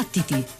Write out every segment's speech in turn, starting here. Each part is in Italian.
Battiti!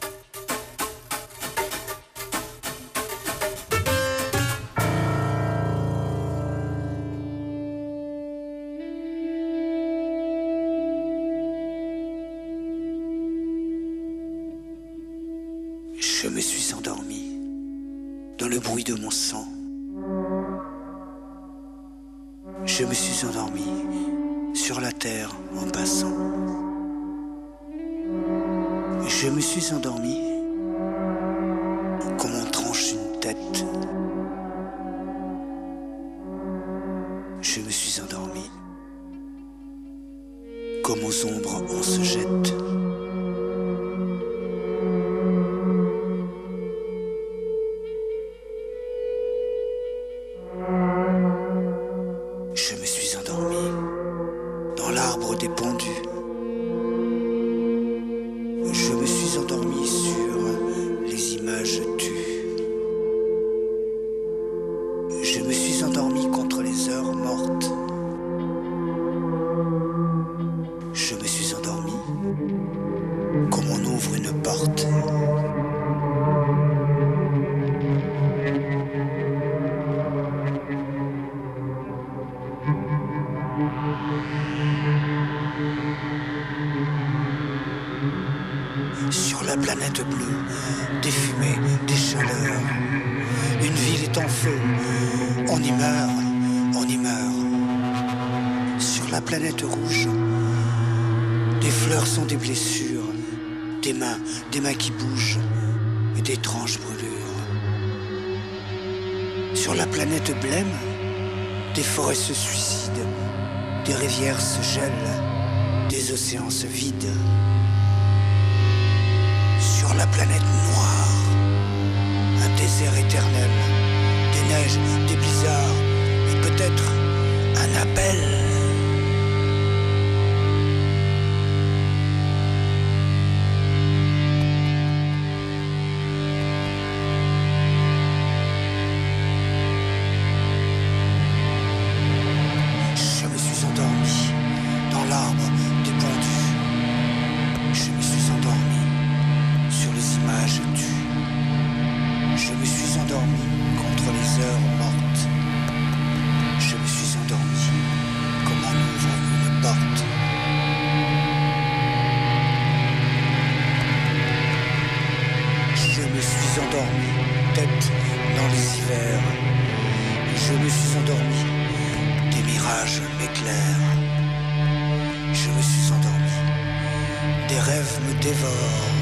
M'éclairent. Je me suis endormi, des rêves me dévorent.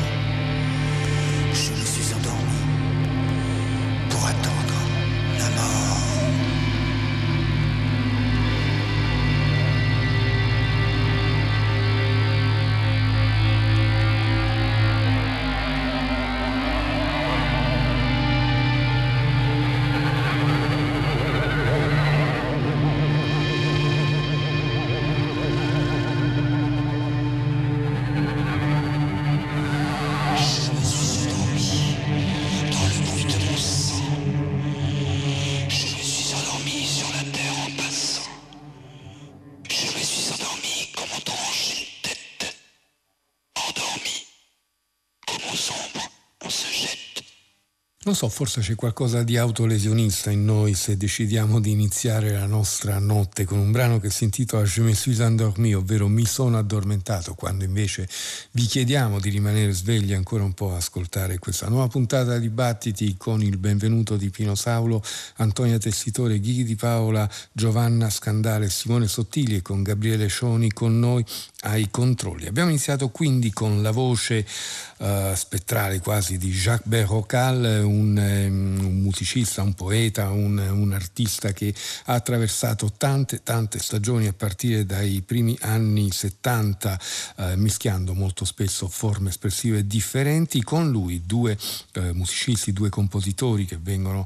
Non so, forse c'è qualcosa di autolesionista in noi se decidiamo di iniziare la nostra notte con un brano che si intitola Je me suis endormi, ovvero mi sono addormentato, quando invece vi chiediamo di rimanere svegli ancora un po' a ascoltare questa nuova puntata di Battiti con il benvenuto di Pino Saulo, Antonia Tessitore, Ghighi di Paola, Giovanna Scandale Simone Sottili e con Gabriele Scioni con noi ai controlli. Abbiamo iniziato quindi con la voce eh, spettrale quasi di Jacques Berrocal, un, ehm, un musicista, un poeta, un, un artista che ha attraversato tante tante stagioni a partire dai primi anni 70, eh, mischiando molto spesso forme espressive differenti. Con lui due eh, musicisti, due compositori che vengono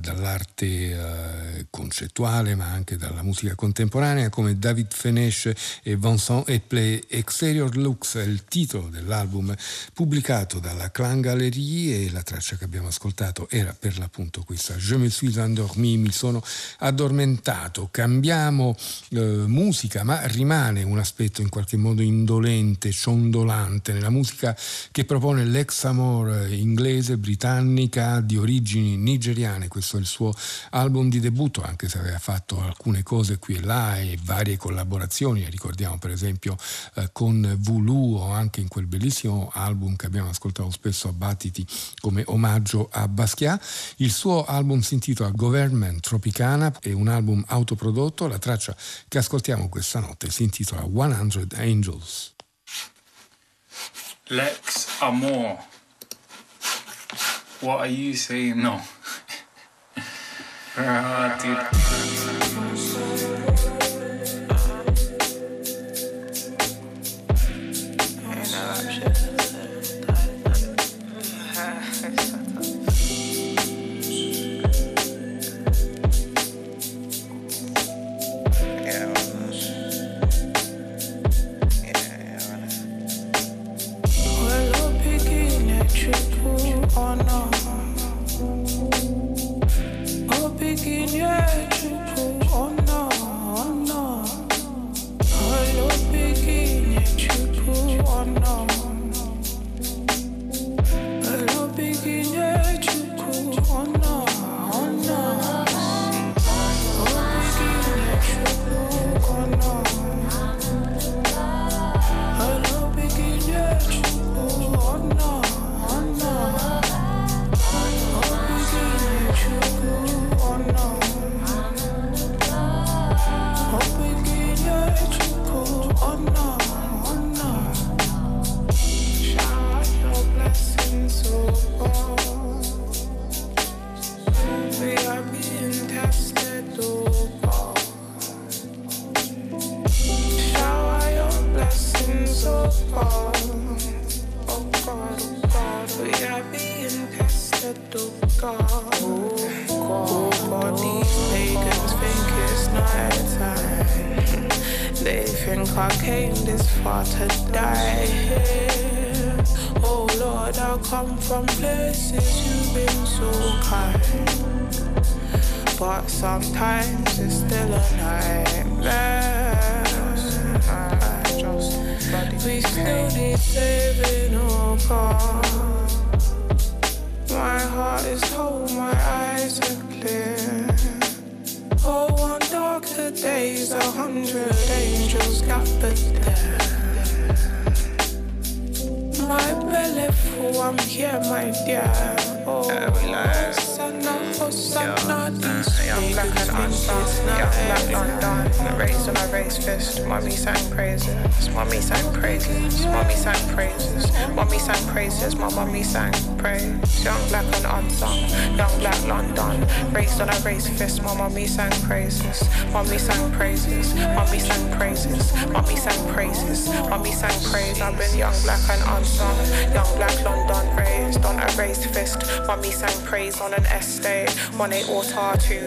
dall'arte concettuale ma anche dalla musica contemporanea come David Fenesh e Vincent Epley. Exterior Looks è il titolo dell'album pubblicato dalla Clan Galerie e la traccia che abbiamo ascoltato era per l'appunto questa Je me suis endormi, mi sono addormentato. Cambiamo eh, musica ma rimane un aspetto in qualche modo indolente, ciondolante nella musica che propone l'ex amor inglese, britannica, di origini nigeriane. Questo è il suo album di debutto, anche se aveva fatto alcune cose qui e là e varie collaborazioni. Ricordiamo per esempio eh, con Vulu o anche in quel bellissimo album che abbiamo ascoltato spesso a Battiti come omaggio a Basquiat. Il suo album si intitola Government Tropicana, è un album autoprodotto. La traccia che ascoltiamo questa notte si intitola 100 Angels. Lex Amor. What are you saying? No. uh, on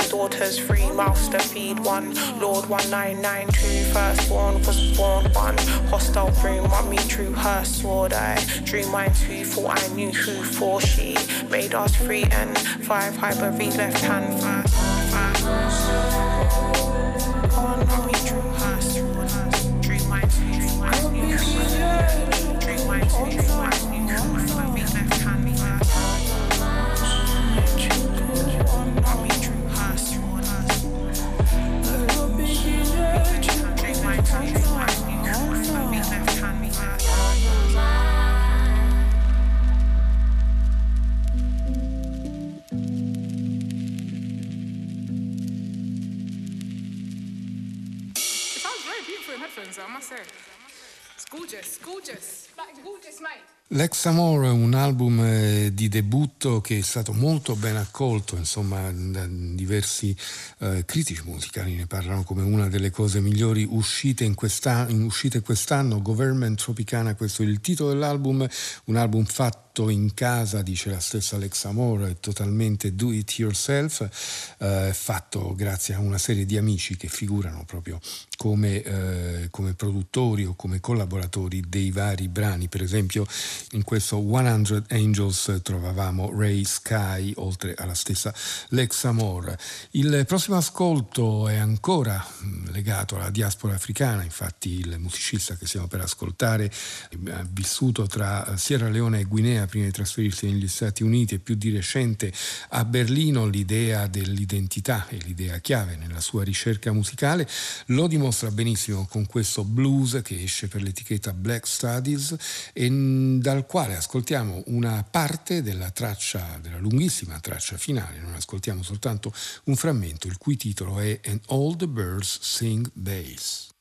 daughters, three mouths to feed. One Lord, one nine nine two. Firstborn was born one. Hostile room, me drew her sword. I drew mine two, thought I knew who for she made us three and five. Hyper V left hand drew her gorgeous, gorgeous, gorgeous, mate. Lex Amor è un album eh, di debutto che è stato molto ben accolto, insomma diversi eh, critici musicali ne parlano come una delle cose migliori uscite, in quest'anno, in uscite quest'anno, Government Tropicana, questo è il titolo dell'album, un album fatto fatto in casa, dice la stessa Alex Amore, è totalmente do it yourself, eh, fatto grazie a una serie di amici che figurano proprio come, eh, come, produttori o come collaboratori dei vari brani. Per esempio in questo 100 Angels trovavamo Ray Sky oltre alla stessa Lex Amor. Il prossimo ascolto è ancora mm, legato alla diaspora africana, infatti il musicista che stiamo per ascoltare ha vissuto tra Sierra Leone e Guinea prima di trasferirsi negli Stati Uniti e più di recente a Berlino l'idea dell'identità e l'idea chiave nella sua ricerca musicale lo dimostra benissimo con questo blues che esce per l'etichetta Black Studies e dal quale ascoltiamo una parte della traccia, della lunghissima traccia finale, non ascoltiamo soltanto un frammento il cui titolo è And All the Birds Sing Bass.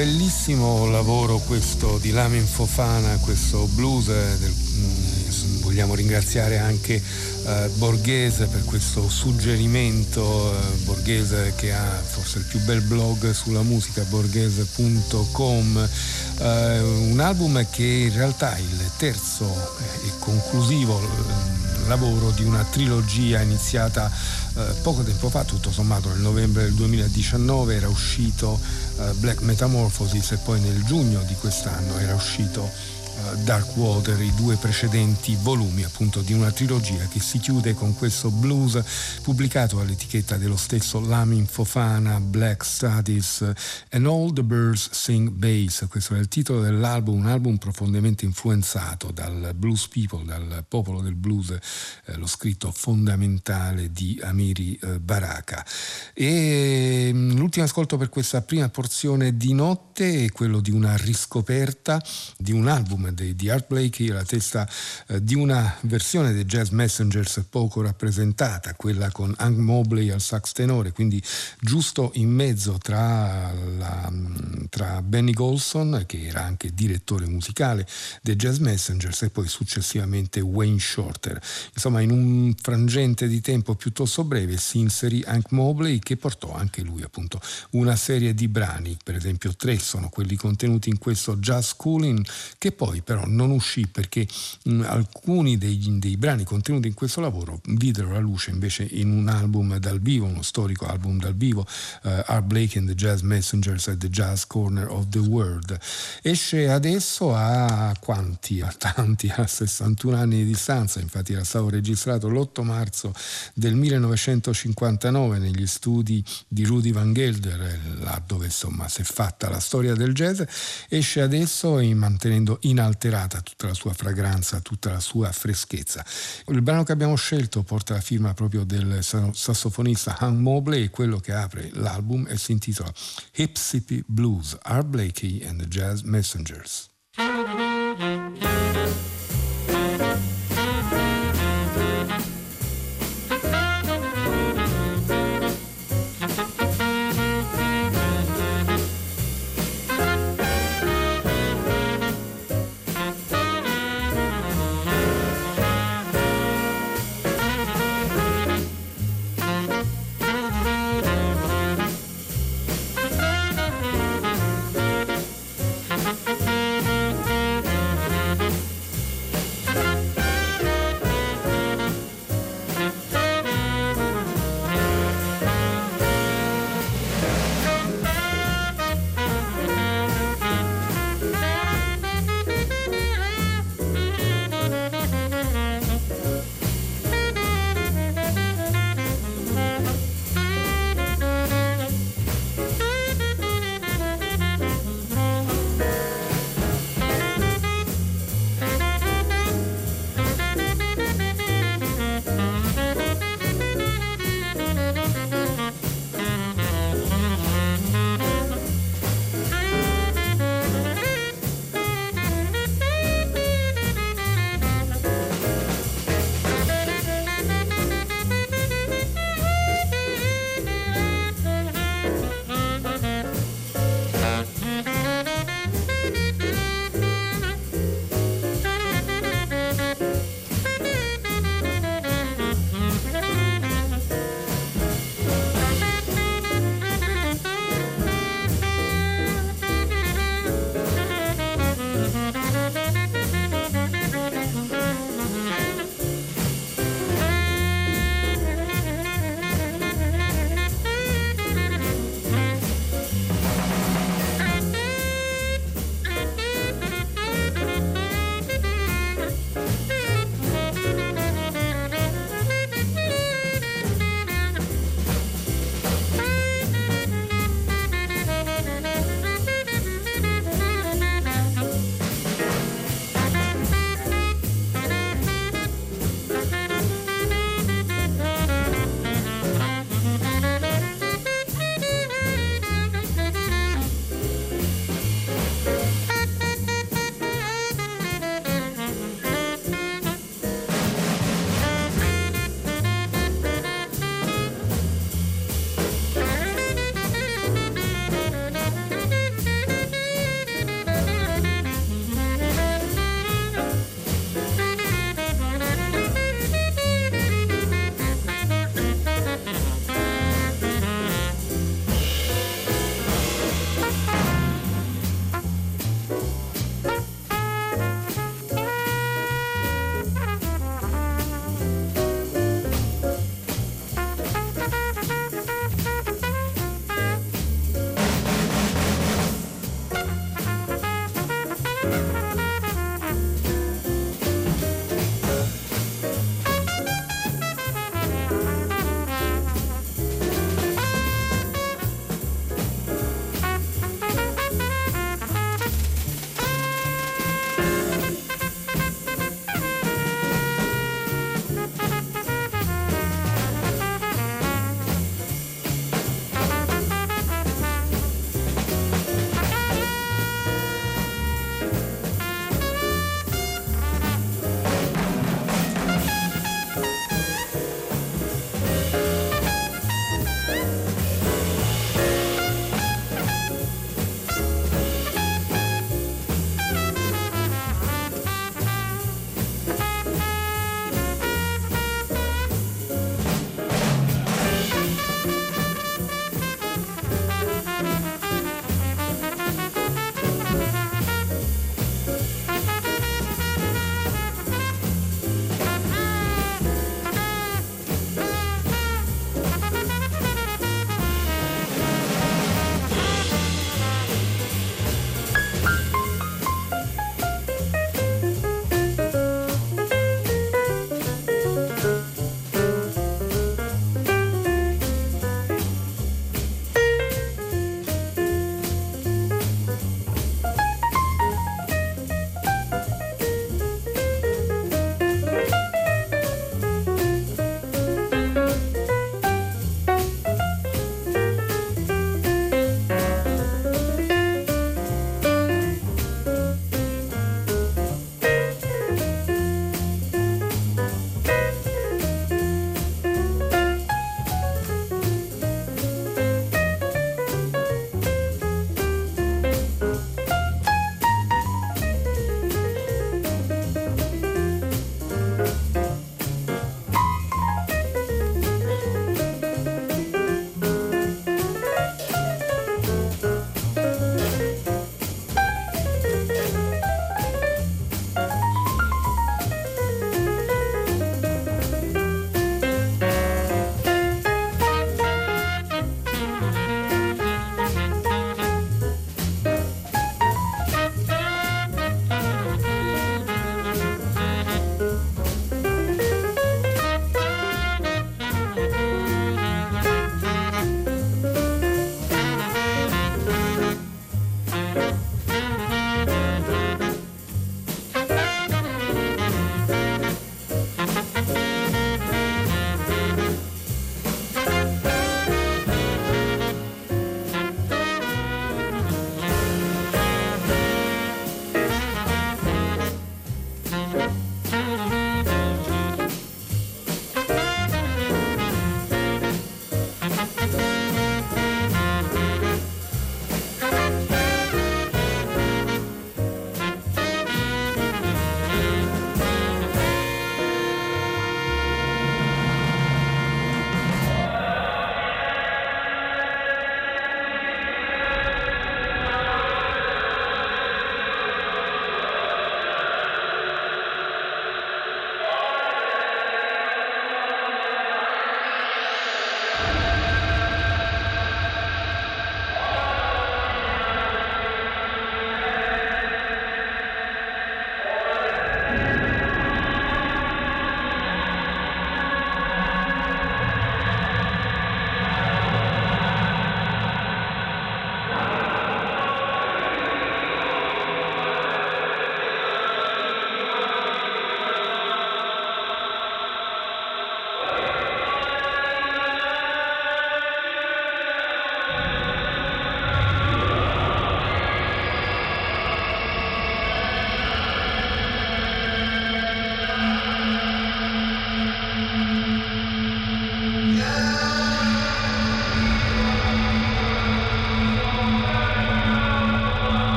Bellissimo lavoro questo di Lamin Fofana, questo blues eh, del, mm, vogliamo ringraziare anche eh, Borghese per questo suggerimento, eh, Borghese che ha forse il più bel blog sulla musica, borghese.com, eh, un album che in realtà è il terzo e conclusivo mm, lavoro di una trilogia iniziata eh, poco tempo fa, tutto sommato nel novembre del 2019 era uscito eh, Black Metamorphosis e poi nel giugno di quest'anno era uscito Dark Water, i due precedenti volumi appunto di una trilogia che si chiude con questo blues pubblicato all'etichetta dello stesso Lamin Fofana, Black Studies and All the Birds Sing Bass. Questo è il titolo dell'album, un album profondamente influenzato dal blues people, dal popolo del blues, eh, lo scritto fondamentale di Amiri eh, Baraka. E mm, l'ultimo ascolto per questa prima porzione di notte è quello di una riscoperta di un album di, di Art Blakey la testa eh, di una versione dei Jazz Messengers poco rappresentata, quella con Hank Mobley al sax tenore, quindi giusto in mezzo tra, la, tra Benny Golson, che era anche direttore musicale dei Jazz Messengers, e poi successivamente Wayne Shorter. Insomma, in un frangente di tempo piuttosto breve si inserì Hank Mobley che portò anche lui appunto una serie di brani, per esempio tre sono quelli contenuti in questo Jazz Schooling che poi poi però non uscì perché mh, mm, alcuni dei, dei, brani contenuti in questo lavoro videro la luce invece in un album dal vivo, uno storico album dal vivo, uh, Art Blake and the Jazz Messengers at the Jazz Corner of the World. Esce adesso a quanti? A tanti, a 61 anni di distanza, infatti era stato registrato l'8 marzo del 1959 negli studi di Rudy Van Gelder, là dove insomma si è fatta la storia del jazz, esce adesso in, mantenendo in inalterata tutta la sua fragranza, tutta la sua freschezza. Il brano che abbiamo scelto porta la firma proprio del sassofonista Han Mobley e quello che apre l'album e si intitola Hipsippi Blues, Art Blakey and the Jazz Messengers.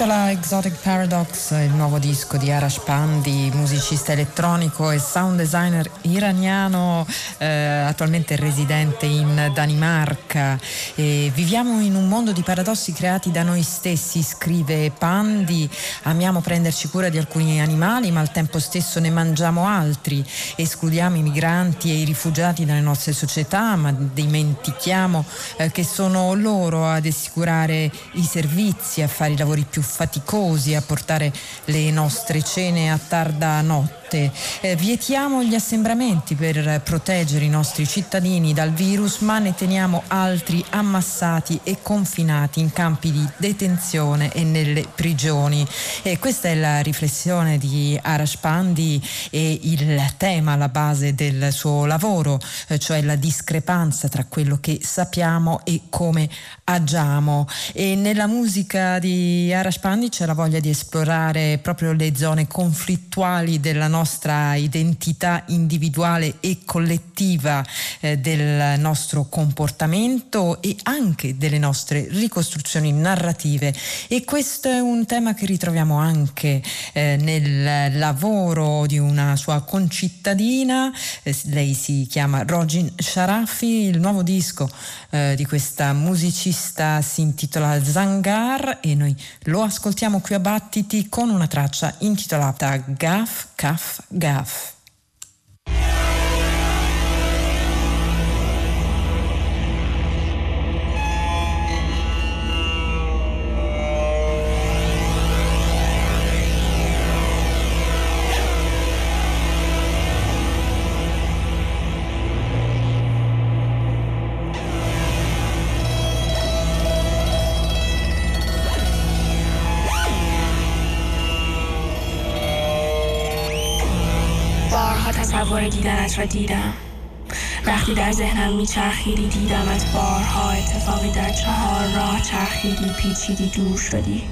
Intitola Exotic Paradox, il nuovo disco di Arash Pandi, musicista elettronico e sound designer iraniano, eh, attualmente residente in Danimarca. E viviamo in un mondo di paradossi creati da noi stessi, scrive Pandi. Amiamo prenderci cura di alcuni animali, ma al tempo stesso ne mangiamo altri. Escludiamo i migranti e i rifugiati dalle nostre società, ma dimentichiamo eh, che sono loro ad assicurare i servizi, a fare i lavori più faticosi a portare le nostre cene a tarda notte notte. Eh, vietiamo gli assembramenti per proteggere i nostri cittadini dal virus, ma ne teniamo altri ammassati e confinati in campi di detenzione e nelle prigioni. E questa è la riflessione di Arash Pandi e il tema alla base del suo lavoro, eh, cioè la discrepanza tra quello che sappiamo e come agiamo. E nella musica di Arash Pandi c'è la voglia di esplorare proprio le zone conflittuali della nostra nostra identità individuale e collettiva eh, del nostro comportamento e anche delle nostre ricostruzioni narrative. E questo è un tema che ritroviamo anche eh, nel lavoro di una sua concittadina, eh, lei si chiama Rojin Sharafi, il nuovo disco eh, di questa musicista si intitola Zangar e noi lo ascoltiamo qui a Battiti con una traccia intitolata Gaf Kaf Gaf. دیدنت را دیدم. وقتی در ذهنم میچرخیدی دیدمت بارها اتفاقی در چهار راه چرخیدی پیچیدی دور شدی.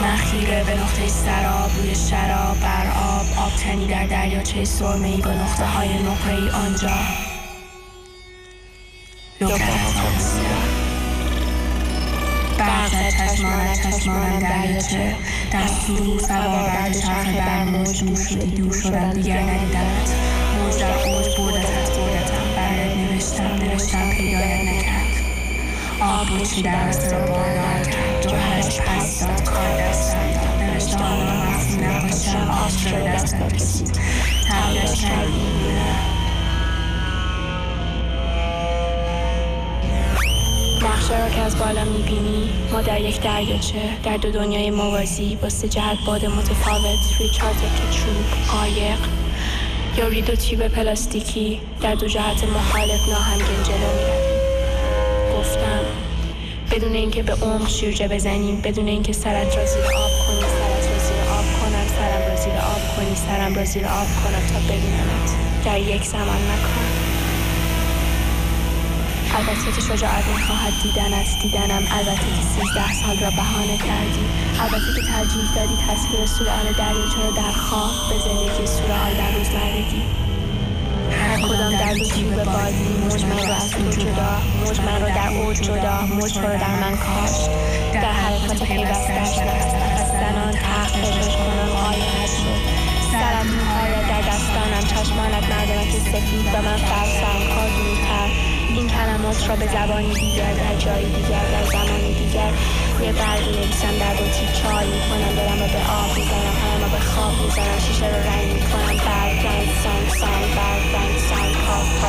من خیره به نقطه سراب روی شراب بر آب آبتنی در دریاچه سرمه ای با نقطه های نقره ای آنجا. زد چشمانت چشمانم دریاچه در سرور سوار بر چرخ بر موج دور شدی دور شدم دیگر ندیدمت. موج در اوج بردتت بردتم برات نوشتم نوشتم پیدایت نکرد. آب بود در دست را باردار کرد. جوهرش پس داد کار دستم داد. نوشته آنها وقتی نباشم آب را دستم رسید نقشه را که از بالا می‌بینی ما در یک دریاچه در دو دنیای موازی با سه جهت باد متفاوت روی چهار تکه چوب قایق یا روی دو تیوب پلاستیکی در دو جهت مخالف ناهمگن جلو می‌رویم. گفتم بدون اینکه به عمق شیرجه بزنیم بدون اینکه سرت را زیر آب کنی سرت را زیر آب کنم سرم را زیر آب کنی سرم را زیر آب کنم تا ببینمت. در یک زمان مکان البته که شجاعت می‌خواهد دیدنت دیدنم البته که سیزده سال را بهانه کردی. البته که ترجیح دادی تصویر سورال دریاچه را در خواب به زندگی سورال در روزمرگی هر کدام در دو تیوب بادی موج من را از تو جدا موج من را در اوج جدا موج را در من کاشت. در حرکات پیوستش از زنان فرش کنم آیهش شد. سرت را در دستانم. چشمانت مردمک سفید و من فرسم کار دورتر. این کلمات را به زبانی دیگر در جایی دیگر در زمانی دیگر روی برگ نویسم در بطری چای می‌کنم دلم را به آب می‌زنم به خواب می‌زنم شیشه رو رنگ می‌کنم برگ رنگ سنگ سنگ برگ رنگ سنگ کاف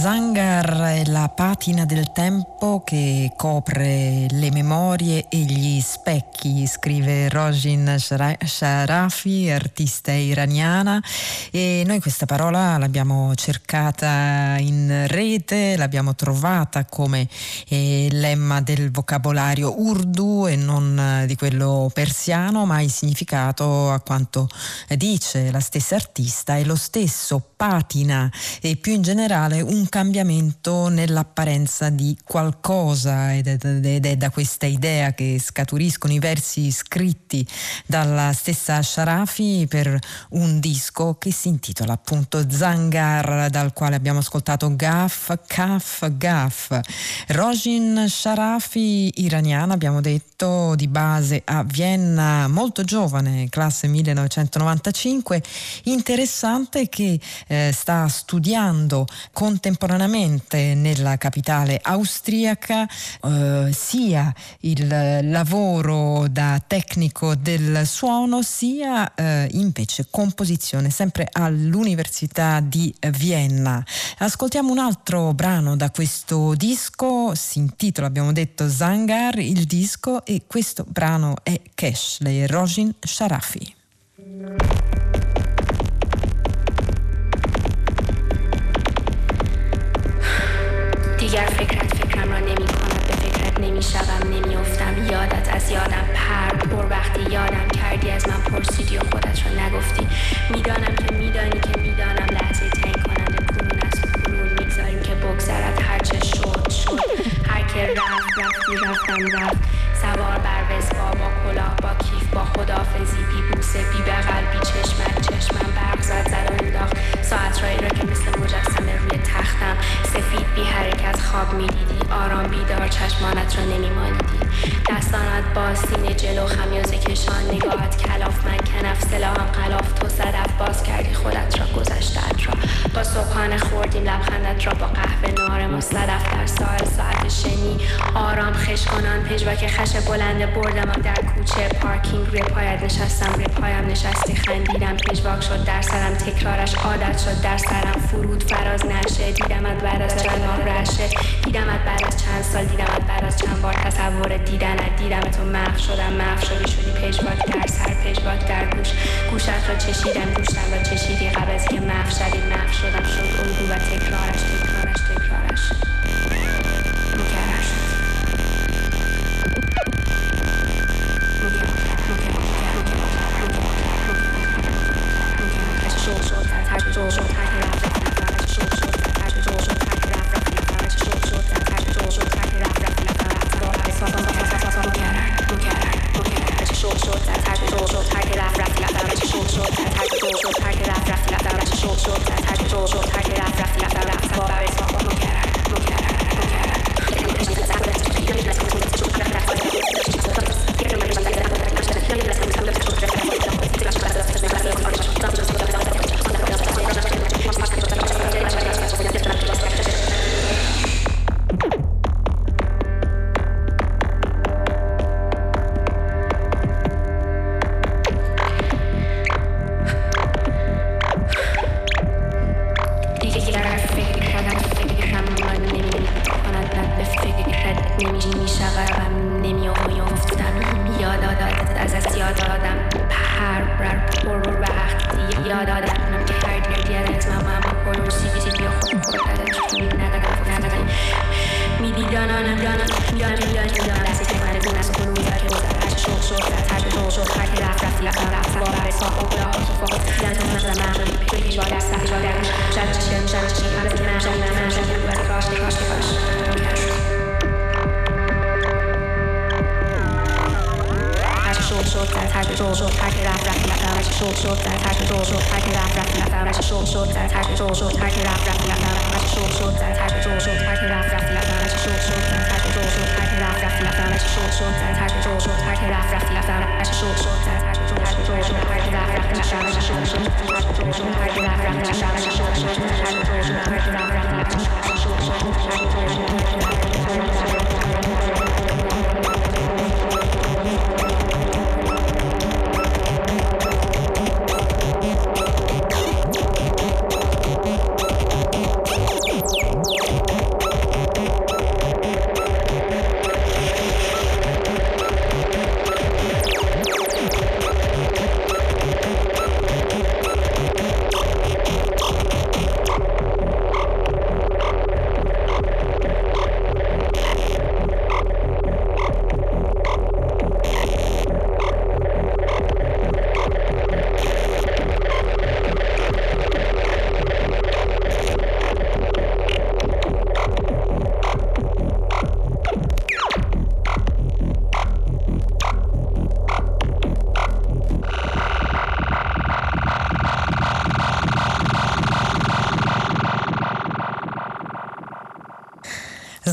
Zangar è la patina del tempo che copre le memorie e gli specchi, scrive Rojin Sharafi, artista iraniana. E noi questa parola l'abbiamo cercata in rete, l'abbiamo trovata come eh, lemma del vocabolario urdu e non di quello persiano, ma il significato a quanto dice la stessa artista è lo stesso, patina e più in generale un cambiamento nell'apparenza di qualcosa ed è, da questa idea che scaturiscono i versi scritti dalla stessa Sharafi per un disco che si intitola appunto Zangar dal quale abbiamo ascoltato Gaf, Kaf, Gaf. Rojin Sharafi, iraniana, abbiamo detto di base a Vienna, molto giovane, classe 1995, interessante che eh, sta studiando contemporaneamente contemporaneamente nella capitale austriaca eh, sia il lavoro da tecnico del suono sia eh, invece composizione sempre all'Università di Vienna. Ascoltiamo un altro brano da questo disco, si intitola abbiamo detto Zangar il disco e questo brano è Kesh, lei è Rojin Sharafi. دیگر فکرت فکرم را نمی کند به فکرت نمی شدم نمی افتم یادت از یادم پر. پر وقتی یادم کردی از من پرسیدی و خودت را نگفتی. می‌دانم که میدانی که می‌دانم لحظه تنگ کننده کنون از کنون می‌گذاریم که بگذرد. هرچه شد شد. هر که رفت رفتی رفتم رفت. سوار بر وزبا با کلاه با کیف با خدافزی بی بوسه بی بغل بی چشمن چشمم برق زد زد و انداخت. ساعت رایی را که مثل مجسمه روی تختم. سفید بی حرکت خواب می‌دیدی. آرام بیدار چشمانت را نمیمالیدی. دستانت با سینه جلو خمیازه کشان. نگاهت کلاف من کنف سلاحم قلاف تو صدف باز کردی خودت را گذشتت را. با صبحانه خوردیم لبخندت را با قهوه نار ما. صدف در ساحل ساعت شنی. آرام خش کنان پژواک خش بلند بردم در کوچه. پارکینگ روی پایت نشستم روی پایم نشستی. خندیدم پژواک شد در سرم. تکرارش عادت شد در سرم. فرود فراز نشه. دیدمت بعد از ماه رشه. دیدمت بعد از چند سال دیدمت بعد از چند بار تصور دیدنت دیدم تو محو شدم محو شدی شدی پژواک در سر پژواک در گوش. گوشت را چشیدم گوشتم را چشیدی. قبل از که محو شدی محو شدم. شد الگو و تکرارش تکرارش تکرارش.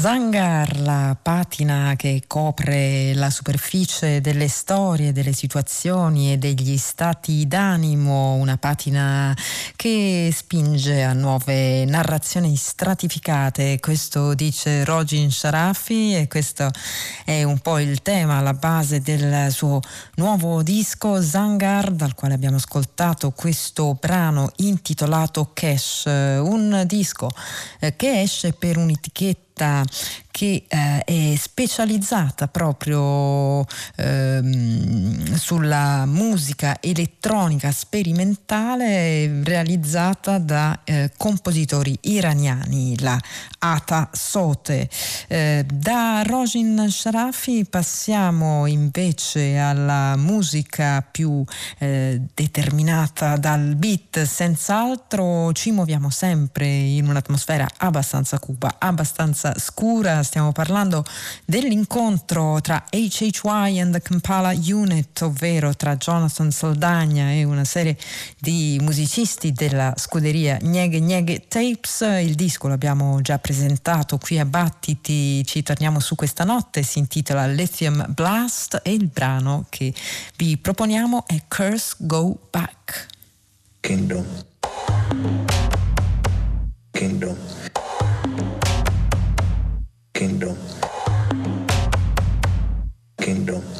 Zangar, la patina che copre la superficie delle storie, delle situazioni e degli stati d'animo, una patina che spinge a nuove narrazioni stratificate. Questo dice Rojin Sharafi e questo è un po' il tema, la base del suo nuovo disco Zangar, dal quale abbiamo ascoltato questo brano intitolato Cash, un disco che esce per un'etichetta esta che eh, è specializzata proprio ehm, sulla musica elettronica sperimentale realizzata da eh, compositori iraniani, la Ata Sote. Eh, da Rojin Sharafi passiamo invece alla musica più eh, determinata dal beat, senz'altro ci muoviamo sempre in un'atmosfera abbastanza cupa, abbastanza scura, stiamo parlando dell'incontro tra HHY and the Kampala Unit, ovvero tra Jonathan Saldagna e una serie di musicisti della scuderia Nieghe Nieghe Tapes, il disco l'abbiamo già presentato qui a Battiti, ci torniamo su questa notte, si intitola Lithium Blast e il brano che vi proponiamo è Curse Go Back. Kingdom. Kingdom. Kingdom. Kingdom.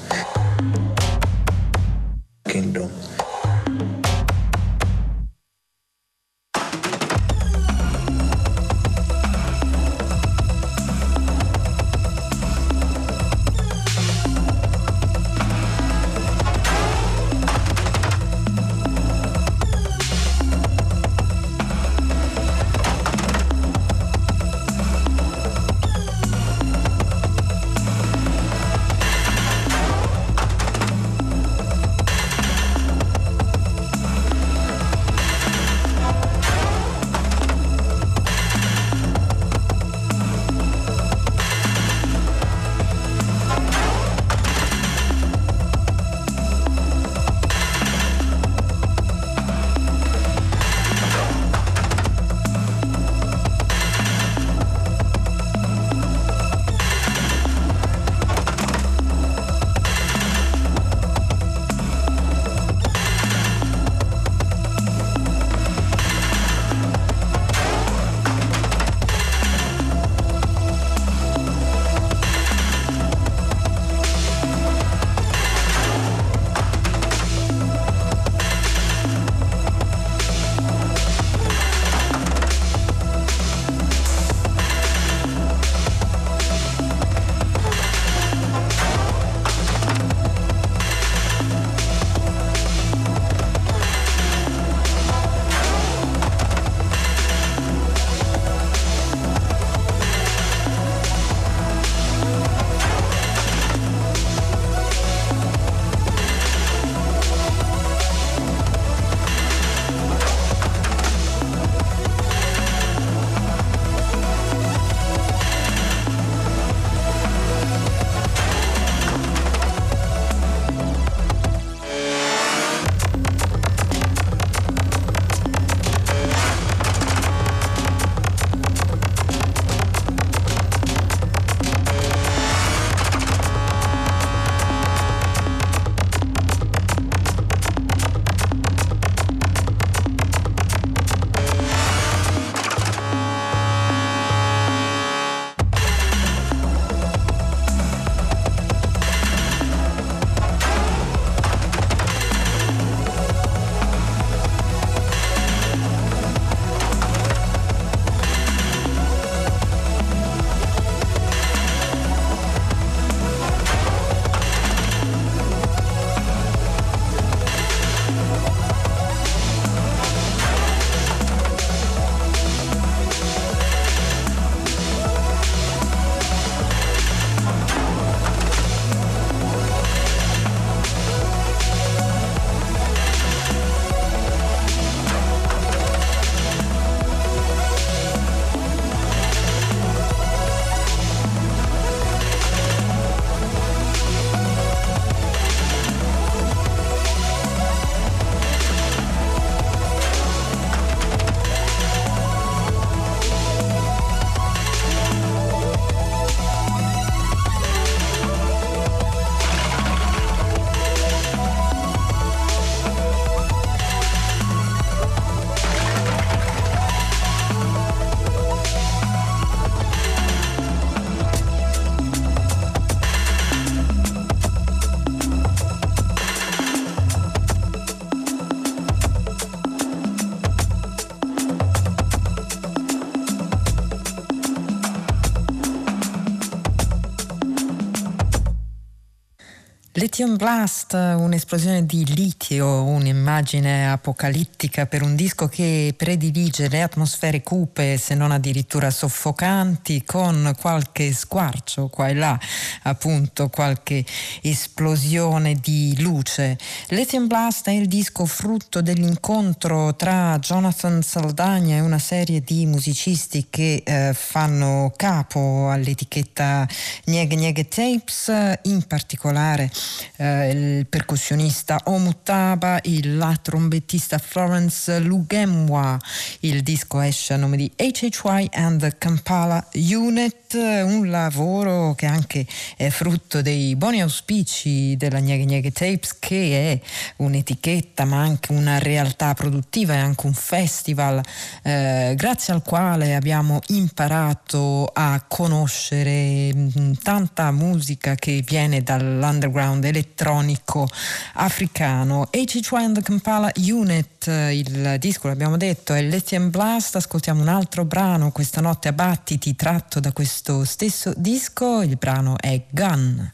Lithium Blast, un'esplosione di litio, un'immagine apocalittica per un disco che predilige le atmosfere cupe, se non addirittura soffocanti, con qualche squarcio qua e là, appunto qualche esplosione di luce. Lithium Blast è il disco frutto dell'incontro tra Jonathan Saldagna e una serie di musicisti che eh, fanno capo all'etichetta Nieghe Nieghe Tapes, in particolare eh, il percussionista Omutaba, il, trombettista Florence Lugemwa. Il disco esce a nome di HHY and the Kampala Unit, un lavoro che anche è frutto dei buoni auspici della Nieghe Nieghe Tapes, che è un'etichetta ma anche una realtà produttiva e anche un festival eh, grazie al quale abbiamo imparato a conoscere mm, tanta musica che viene dall'underground underground elettronico africano. HH1 and Kampala Unit, il disco l'abbiamo detto è Lithium Blast, ascoltiamo un altro brano questa notte a battiti tratto da questo stesso disco, il brano è Gun.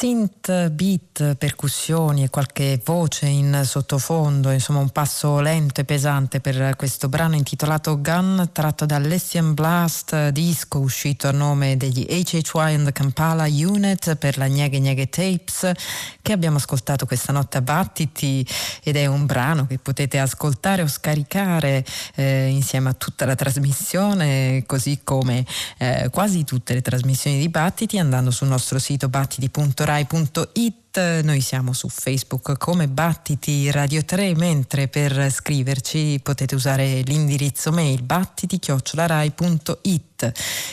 Synth beat, percussioni e qualche voce in sottofondo, insomma un passo lento e pesante per questo brano intitolato Gun, tratto dall'Essian Blast disco uscito a nome degli HHY and Kampala Unit per la Nieghe Nieghe Tapes che abbiamo ascoltato questa notte a Battiti ed è un brano che potete ascoltare o scaricare eh, insieme a tutta la trasmissione, così come eh, quasi tutte le trasmissioni di Battiti andando sul nostro sito battiti.rai rai.it noi siamo su Facebook come Battiti Radio 3, mentre per scriverci potete usare l'indirizzo mail battiti-rai.it.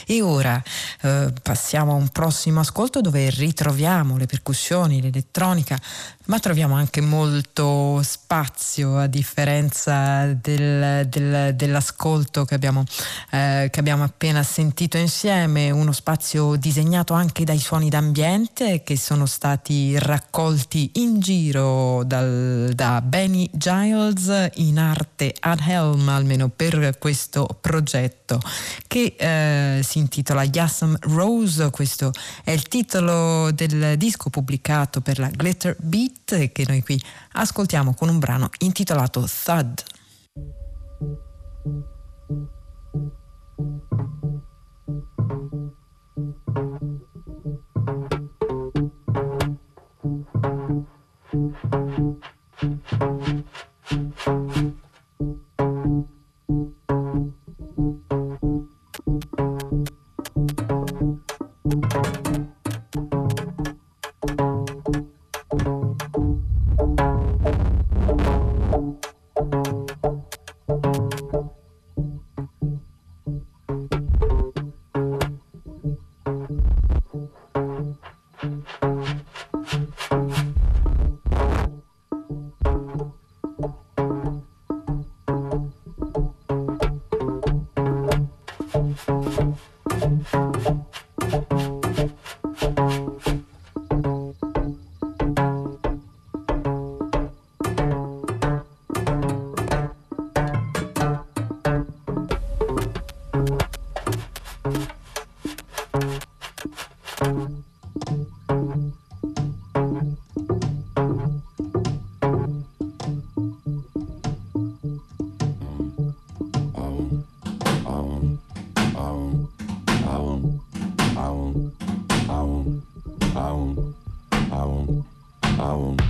E ora eh, passiamo a un prossimo ascolto dove ritroviamo le percussioni, l'elettronica, ma troviamo anche molto spazio a differenza del, del, dell'ascolto che abbiamo, eh, che abbiamo appena sentito insieme, uno spazio disegnato anche dai suoni d'ambiente che sono stati raccolti in giro dal, da Benny Giles in arte ad Helm, almeno per questo progetto, che eh, si intitola Yassam Rose. Questo è il titolo del disco pubblicato per la Glitter Beat, che noi qui ascoltiamo con un brano intitolato Thud. Thank you. Thank you. I won't.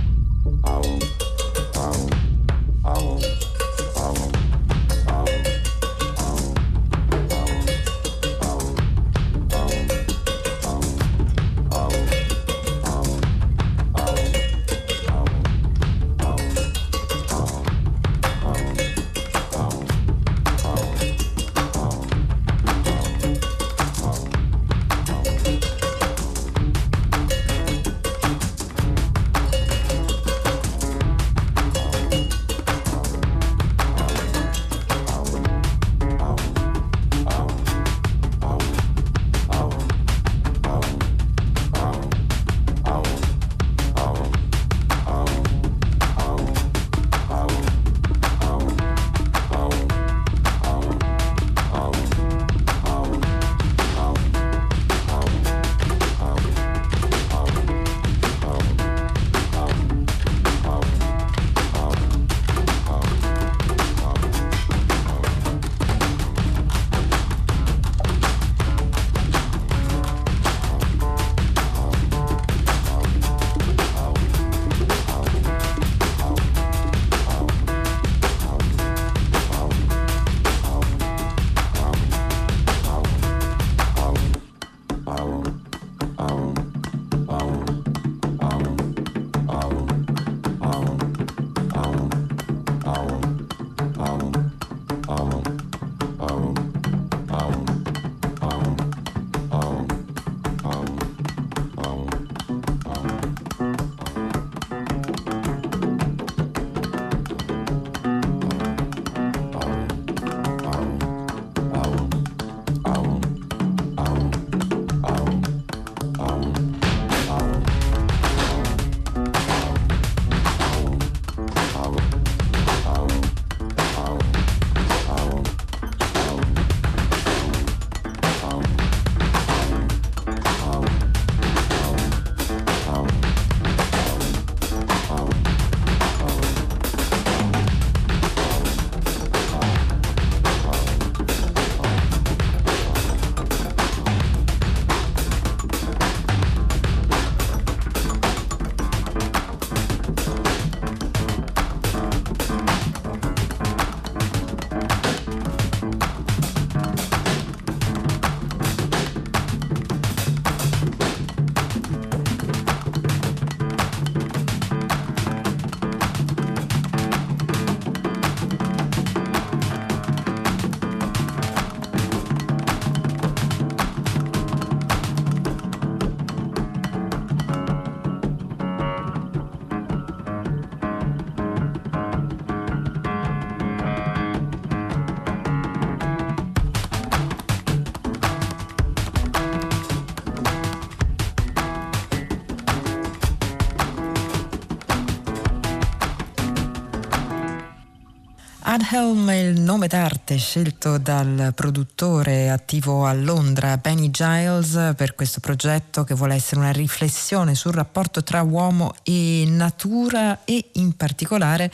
Adhelm è il nome d'arte scelto dal produttore attivo a Londra, Benny Giles, per questo progetto che vuole essere una riflessione sul rapporto tra uomo e natura e in particolare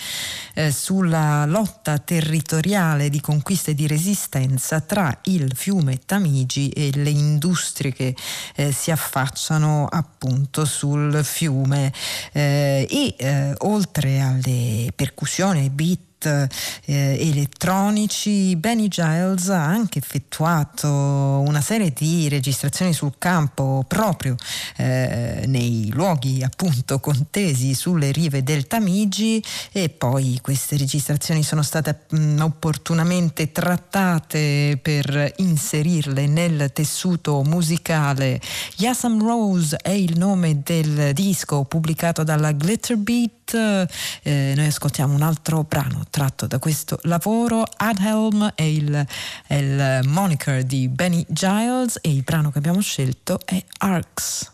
eh, sulla lotta territoriale di conquista e di resistenza tra il fiume Tamigi e le industrie che eh, si affacciano appunto sul fiume. Eh, e eh, oltre alle percussioni, ai beat, eh, elettronici, Benny Giles ha anche effettuato una serie di registrazioni sul campo proprio eh, nei luoghi appunto contesi sulle rive del Tamigi e poi queste registrazioni sono state mh, opportunamente trattate per inserirle nel tessuto musicale. Yasam Rose è il nome del disco pubblicato dalla Glitterbeat eh, noi ascoltiamo un altro brano tratto da questo lavoro. Adhelm è il, è il moniker di Benny Giles e il brano che abbiamo scelto è Arcs.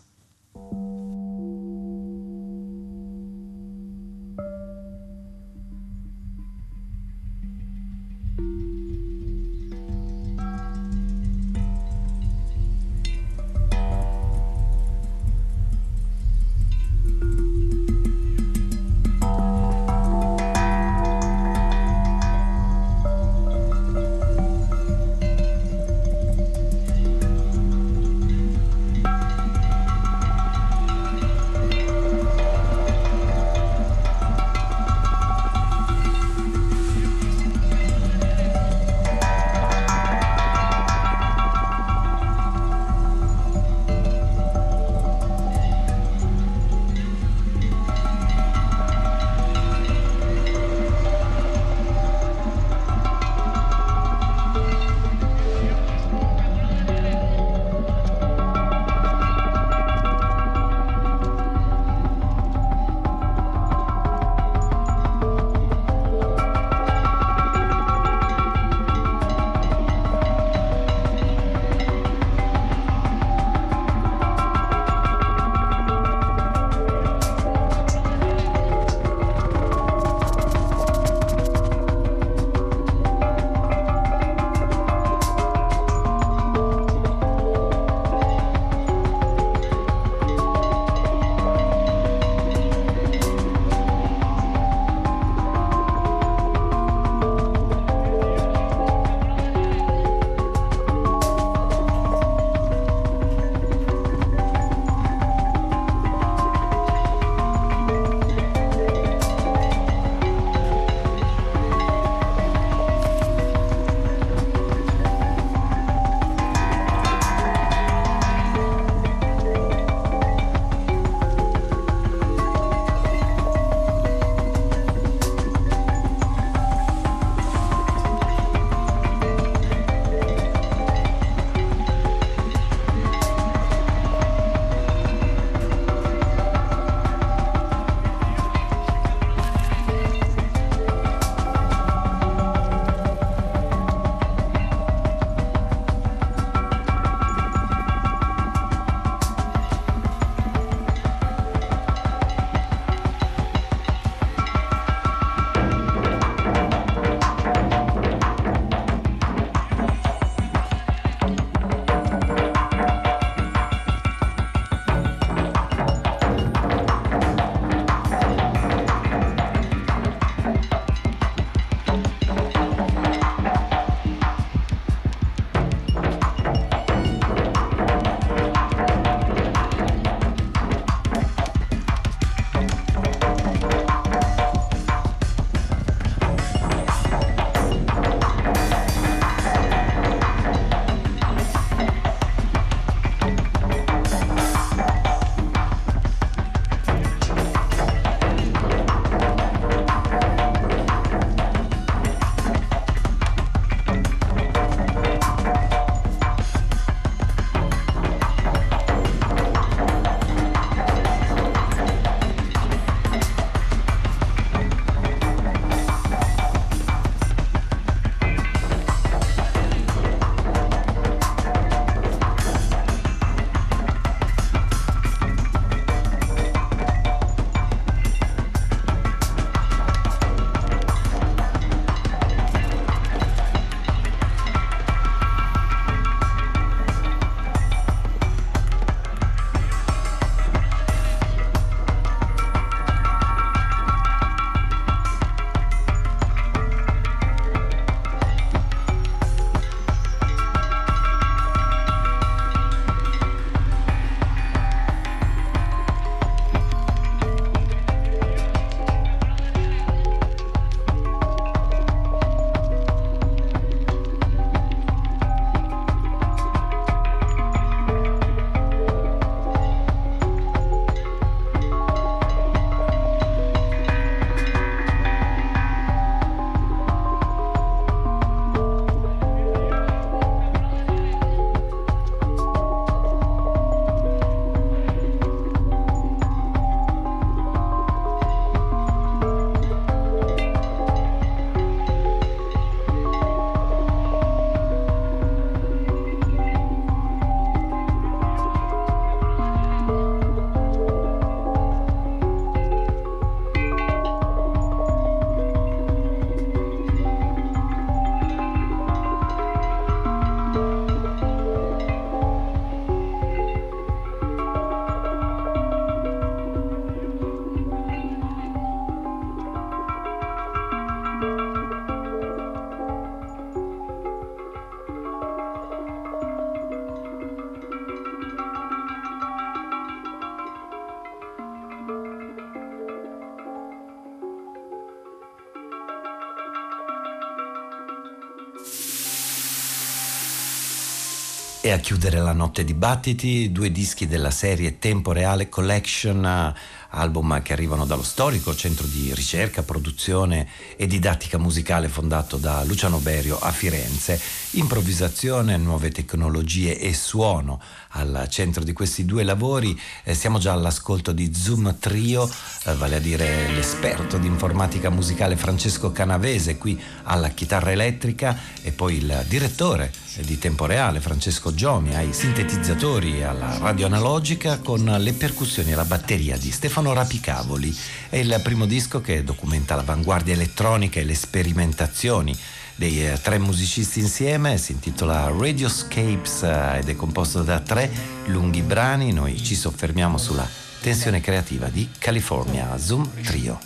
E a chiudere la notte dibattiti, due dischi della serie Tempo Reale Collection album che arrivano dallo storico centro di ricerca, produzione e didattica musicale fondato da Luciano Berio a Firenze. Improvvisazione, nuove tecnologie e suono al centro di questi due lavori. Eh, siamo già all'ascolto di Zoom Trio, vale a dire l'esperto di informatica musicale Francesco Canavese qui alla chitarra elettrica e poi il direttore di tempo reale Francesco Giomi ai sintetizzatori e alla radio analogica con le percussioni e la batteria di Stefano Rapicavoli. È il primo disco che documenta l'avanguardia elettronica e le sperimentazioni dei eh, tre musicisti insieme, si intitola Radioscapes eh, ed è composto da tre lunghi brani, noi ci soffermiamo sulla tensione creativa di California Zoom Trio.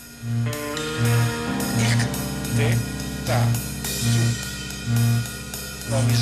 Da, su nomi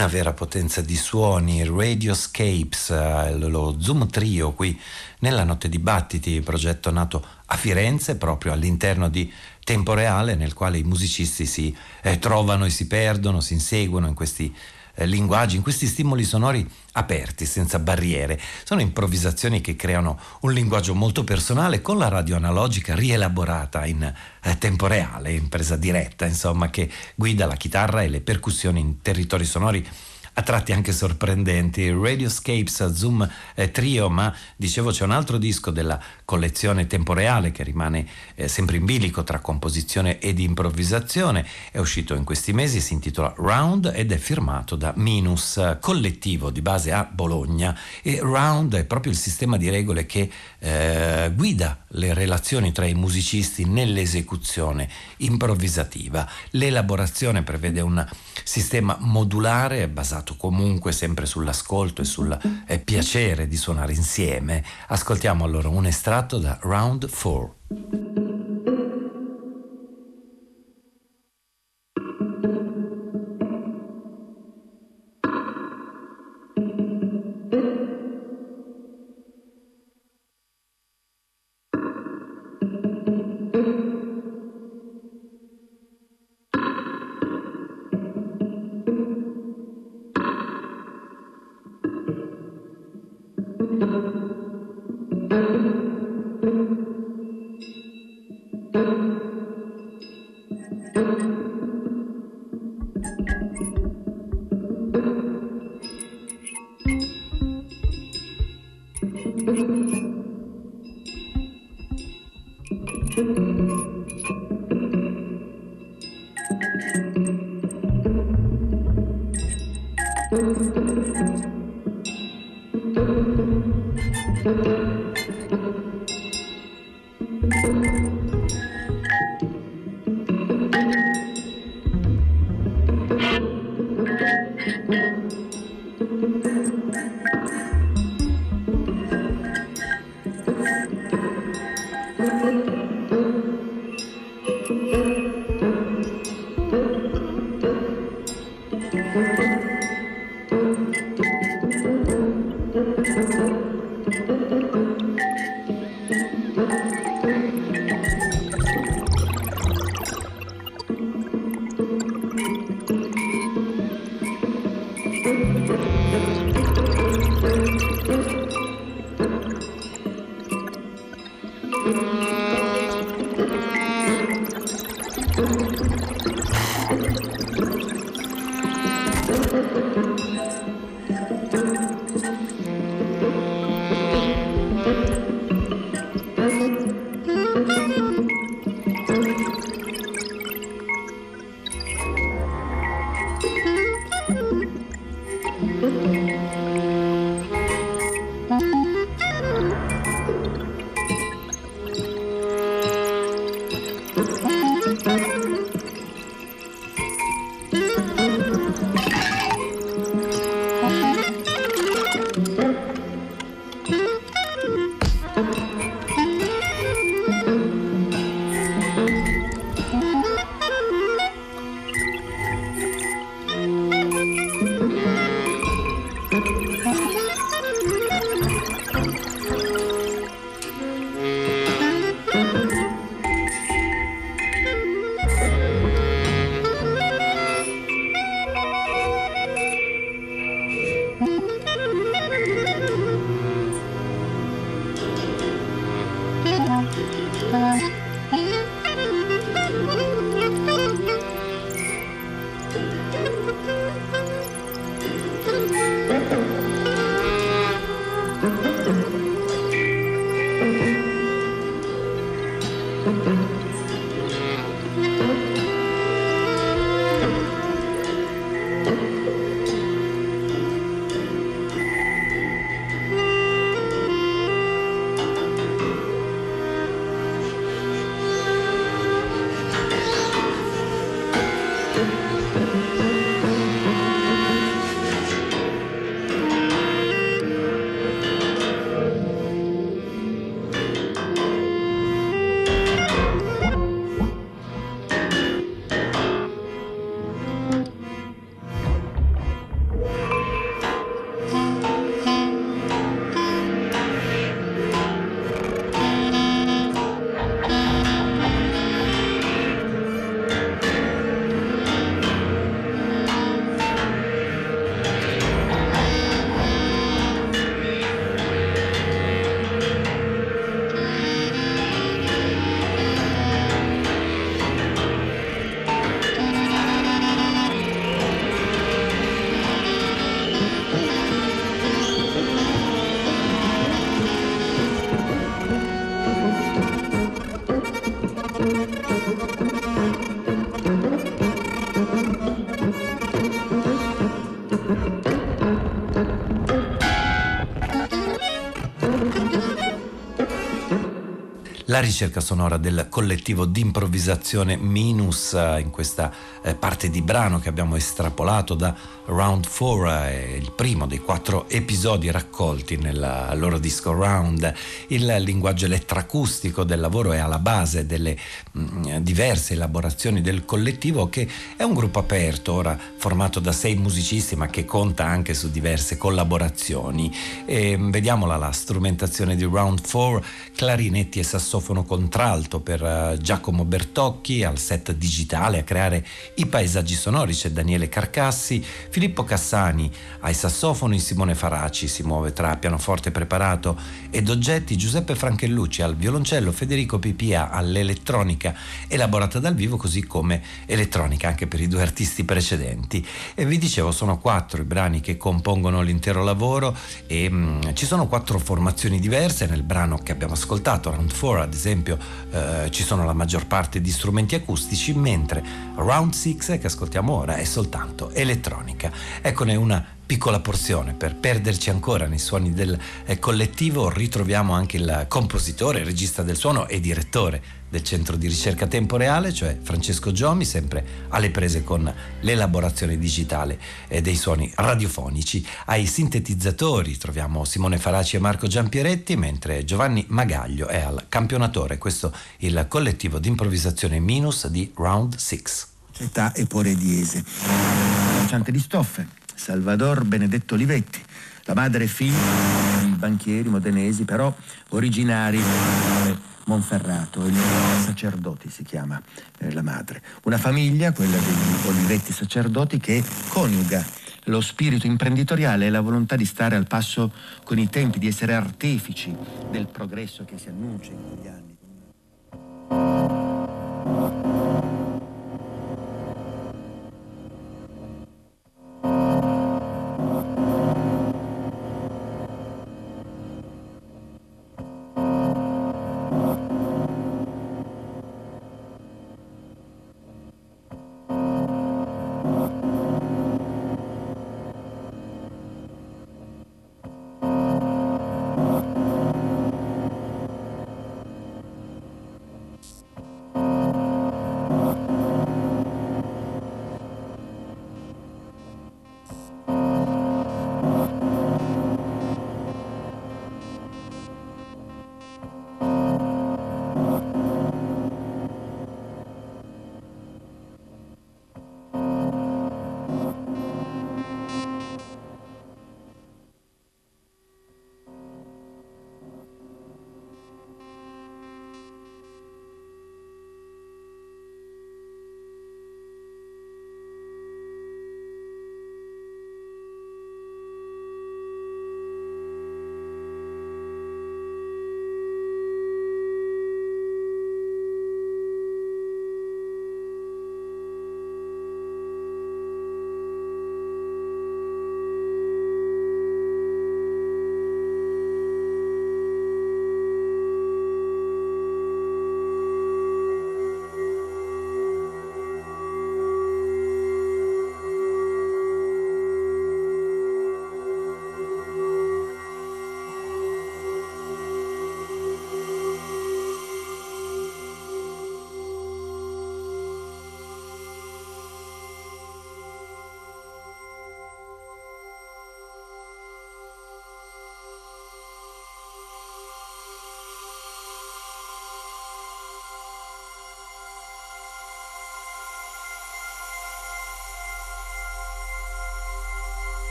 una vera potenza di suoni, Radioscapes, eh, lo Zoom Trio qui nella Notte Dibattiti, progetto nato a Firenze proprio all'interno di Tempo Reale nel quale i musicisti si eh, trovano e si perdono, si inseguono in questi eh, linguaggi, in questi stimoli sonori aperti, senza barriere. Sono improvvisazioni che creano un linguaggio molto personale con la radio analogica rielaborata in eh, tempo reale, in presa diretta, insomma, che guida la chitarra e le percussioni in territori sonori a tratti anche sorprendenti. Radioscapes Zoom eh, Trio, ma dicevo c'è un altro disco della collezione temporeale che rimane eh, sempre in bilico tra composizione ed improvvisazione. È uscito in questi mesi, si intitola Round ed è firmato da Minus, collettivo di base a Bologna. E Round è proprio il sistema di regole che eh, guida le relazioni tra i musicisti nell'esecuzione improvvisativa. L'elaborazione prevede un sistema modulare basato comunque sempre sull'ascolto e sul eh, piacere di suonare insieme. Ascoltiamo allora un estratto da Round 4. La ricerca sonora del collettivo d'improvvisazione Minus eh, in questa eh, parte di brano che abbiamo estrapolato da Round 4, eh, il primo dei quattro episodi raccolti nel loro disco Round. Il linguaggio elettroacustico del lavoro è alla base delle mm, diverse elaborazioni del collettivo che è un gruppo aperto, ora formato da sei musicisti ma che conta anche su diverse collaborazioni. E, mm, vediamola la strumentazione di Round 4, clarinetti e sassofono contralto per uh, Giacomo Bertocchi al set digitale a creare i paesaggi sonori c'è Daniele Carcassi, Filippo Cassani ai sassofoni, Simone Faraci si muove tra pianoforte preparato ed oggetti, Giuseppe Franchellucci al violoncello, Federico Pipia all'elettronica elaborata dal vivo così come elettronica anche per i due artisti precedenti. E vi dicevo sono quattro i brani che compongono l'intero lavoro e mh, mm, ci sono quattro formazioni diverse nel brano che abbiamo ascoltato, Round 4 ad esempio eh, ci sono la maggior parte di strumenti acustici mentre Round 6 che ascoltiamo ora è soltanto elettronica. Eccone una piccola porzione per perderci ancora nei suoni del eh, collettivo ritroviamo anche il compositore, regista del suono e direttore del centro di ricerca tempo reale, cioè Francesco Giomi, sempre alle prese con l'elaborazione digitale eh, dei suoni radiofonici. Ai sintetizzatori troviamo Simone Faraci e Marco Giampieretti, mentre Giovanni Magaglio è al campionatore, questo il collettivo di improvvisazione Minus di Round 6 età e Pore Diese. Ciante di Stoffe, Salvador Benedetto Olivetti, la madre e figlio banchieri modenesi, però originari Monferrato, il sacerdoti si chiama eh, la madre. Una famiglia, quella degli Olivetti sacerdoti, che coniuga lo spirito imprenditoriale e la volontà di stare al passo con i tempi, di essere artefici del progresso che si annuncia in quegli anni.